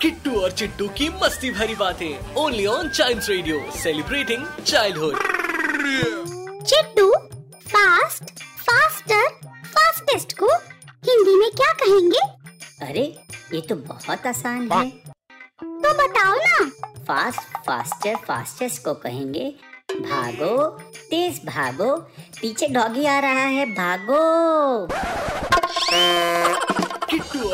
Kittu और चिट्टू की मस्ती भरी बातें only on child radio celebrating childhood Chittu fast faster fastest को हिंदी में क्या कहेंगे? अरे ये तो बहुत आसान है। तो बताओ ना। फास्ट फास्टर फास्टेस्ट को कहेंगे। भागो तेज भागो पीछे डॉगी आ रहा है भागो।